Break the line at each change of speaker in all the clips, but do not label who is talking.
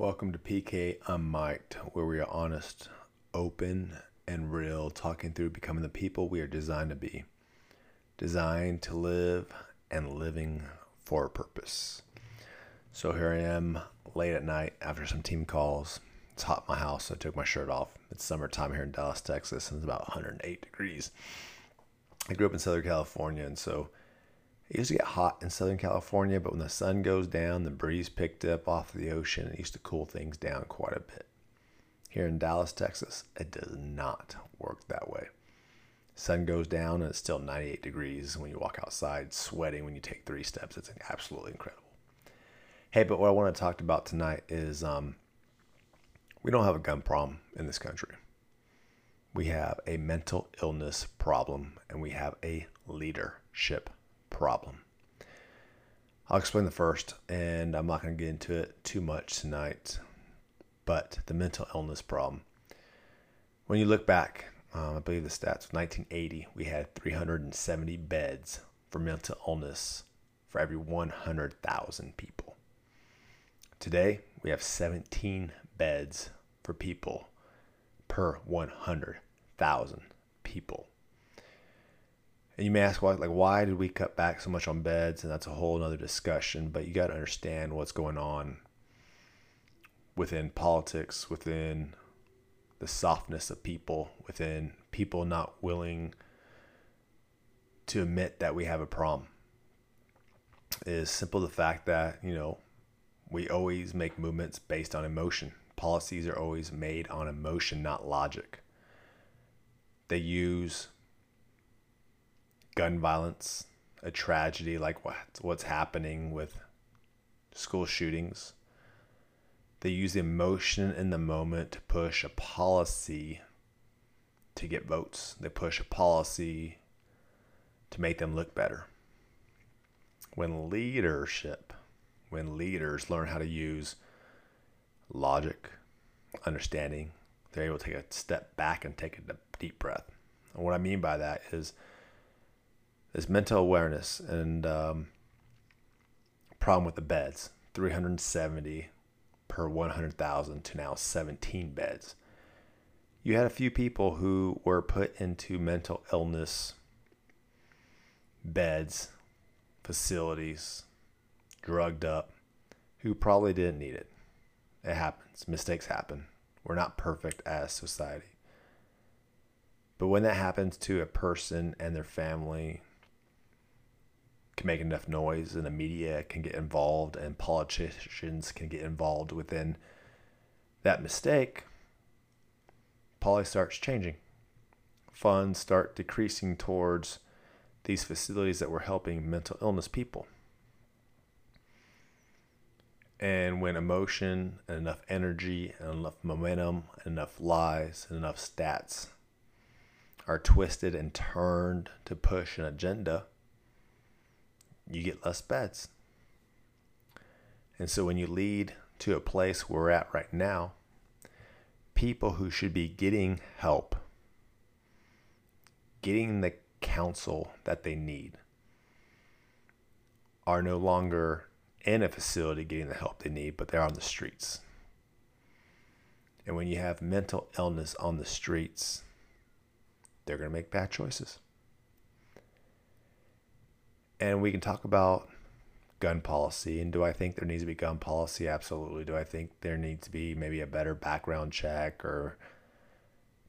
Welcome to PK Unmiked, where we are honest, open, and real, talking through becoming the people we are designed to be. Designed to live and living for a purpose. So here I am late at night after some team calls. It's hot in my house, so I took my shirt off. It's summertime here in Dallas, Texas, and it's about 108 degrees. I grew up in Southern California, and so it used to get hot in Southern California, but when the sun goes down, the breeze picked up off the ocean. It used to cool things down quite a bit. Here in Dallas, Texas, it does not work that way. Sun goes down and it's still 98 degrees when you walk outside, sweating when you take three steps. It's absolutely incredible. Hey, but what I want to talk about tonight is um, we don't have a gun problem in this country. We have a mental illness problem and we have a leadership problem. I'll explain the first, and I'm not going to get into it too much tonight. But the mental illness problem. When you look back, um, I believe the stats 1980, we had 370 beds for mental illness for every 100,000 people. Today, we have 17 beds for people per 100,000 people. And you may ask why, like, why did we cut back so much on beds? And that's a whole other discussion. But you got to understand what's going on within politics, within the softness of people, within people not willing to admit that we have a problem. It is simple the fact that you know we always make movements based on emotion. Policies are always made on emotion, not logic. They use gun violence, a tragedy like what, what's happening with school shootings. They use emotion in the moment to push a policy to get votes. They push a policy to make them look better. When leadership, when leaders learn how to use logic, understanding, they're able to take a step back and take a deep breath. And what I mean by that is this mental awareness and um, problem with the beds 370 per 100,000 to now 17 beds. You had a few people who were put into mental illness beds, facilities, drugged up, who probably didn't need it. It happens. Mistakes happen. We're not perfect as society. But when that happens to a person and their family, can make enough noise and the media can get involved and politicians can get involved within that mistake, policy starts changing. Funds start decreasing towards these facilities that were helping mental illness people. And when emotion and enough energy and enough momentum and enough lies and enough stats are twisted and turned to push an agenda, you get less beds. And so when you lead to a place where we're at right now, people who should be getting help, getting the counsel that they need, are no longer in a facility getting the help they need, but they're on the streets. And when you have mental illness on the streets, they're going to make bad choices. And we can talk about gun policy. And do I think there needs to be gun policy? Absolutely. Do I think there needs to be maybe a better background check or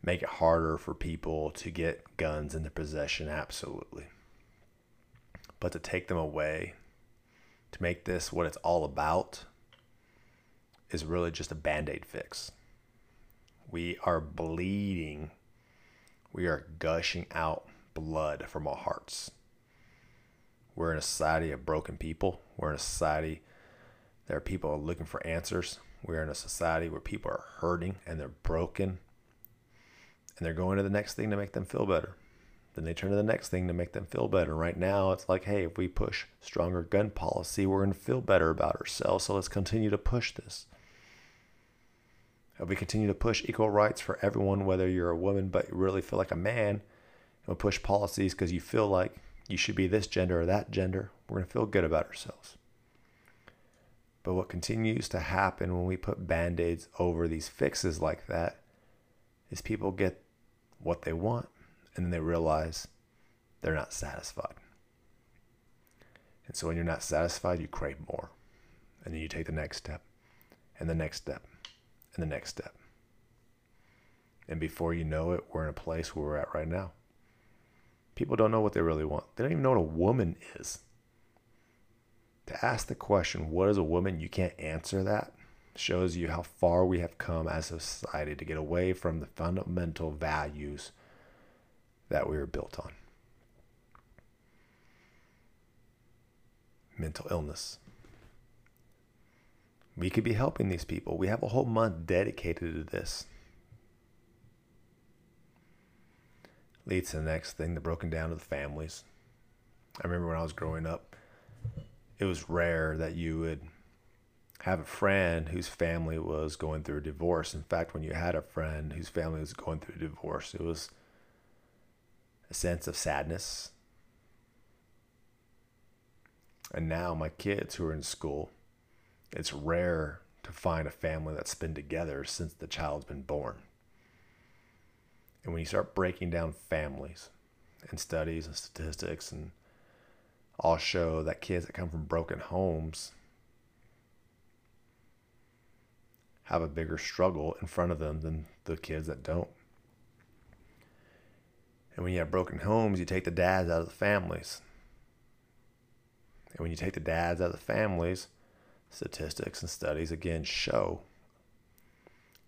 make it harder for people to get guns in their possession? Absolutely. But to take them away, to make this what it's all about, is really just a band aid fix. We are bleeding, we are gushing out blood from our hearts we're in a society of broken people. We're in a society are people are looking for answers. We're in a society where people are hurting and they're broken and they're going to the next thing to make them feel better. Then they turn to the next thing to make them feel better. Right now, it's like, hey, if we push stronger gun policy, we're going to feel better about ourselves. So let's continue to push this. If we continue to push equal rights for everyone, whether you're a woman but you really feel like a man, and push policies because you feel like you should be this gender or that gender. We're going to feel good about ourselves. But what continues to happen when we put band aids over these fixes like that is people get what they want and then they realize they're not satisfied. And so when you're not satisfied, you crave more. And then you take the next step and the next step and the next step. And before you know it, we're in a place where we're at right now. People don't know what they really want. They don't even know what a woman is. To ask the question, what is a woman? You can't answer that. Shows you how far we have come as a society to get away from the fundamental values that we were built on. Mental illness. We could be helping these people. We have a whole month dedicated to this. Leads to the next thing the broken down of the families. I remember when I was growing up, it was rare that you would have a friend whose family was going through a divorce. In fact, when you had a friend whose family was going through a divorce, it was a sense of sadness. And now, my kids who are in school, it's rare to find a family that's been together since the child's been born. And when you start breaking down families and studies and statistics and all show that kids that come from broken homes have a bigger struggle in front of them than the kids that don't. And when you have broken homes, you take the dads out of the families. And when you take the dads out of the families, statistics and studies again show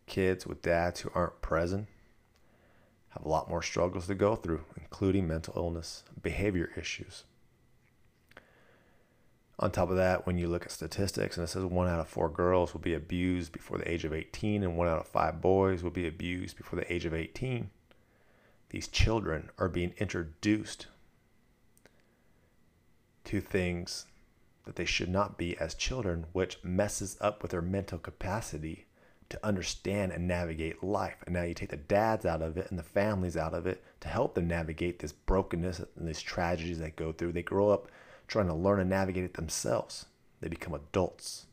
kids with dads who aren't present have a lot more struggles to go through, including mental illness, behavior issues. On top of that, when you look at statistics, and it says one out of four girls will be abused before the age of 18, and one out of five boys will be abused before the age of 18, these children are being introduced to things that they should not be as children, which messes up with their mental capacity to understand and navigate life. And now you take the dads out of it and the families out of it to help them navigate this brokenness and these tragedies they go through. They grow up trying to learn and navigate it themselves. They become adults.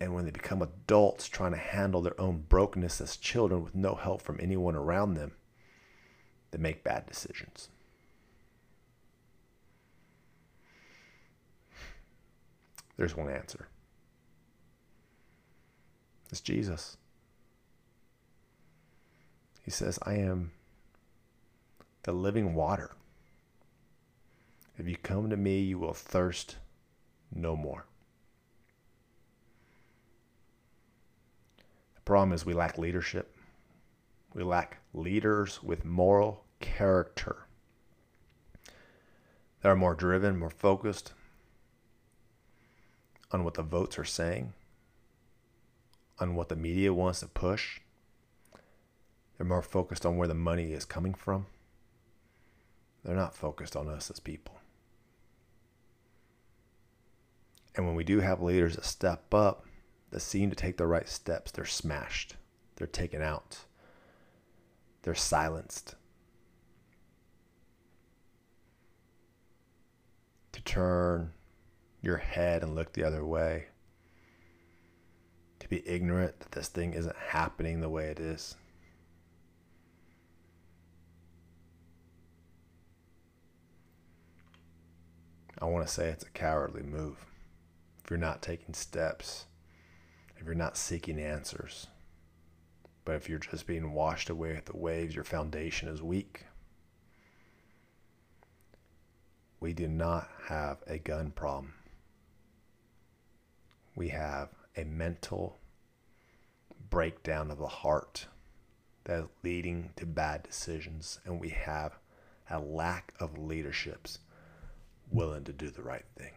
And when they become adults trying to handle their own brokenness as children with no help from anyone around them, they make bad decisions. There's one answer. It's Jesus. He says, I am the living water. If you come to me, you will thirst no more. The problem is we lack leadership. We lack leaders with moral character that are more driven, more focused, on what the votes are saying, on what the media wants to push. They're more focused on where the money is coming from. They're not focused on us as people. And when we do have leaders that step up, that seem to take the right steps, they're smashed, they're taken out, they're silenced. To turn your head and look the other way. To be ignorant that this thing isn't happening the way it is. I want to say it's a cowardly move. If you're not taking steps, if you're not seeking answers, but if you're just being washed away with the waves, your foundation is weak. We do not have a gun problem we have a mental breakdown of the heart that is leading to bad decisions, and we have a lack of leaderships willing to do the right thing.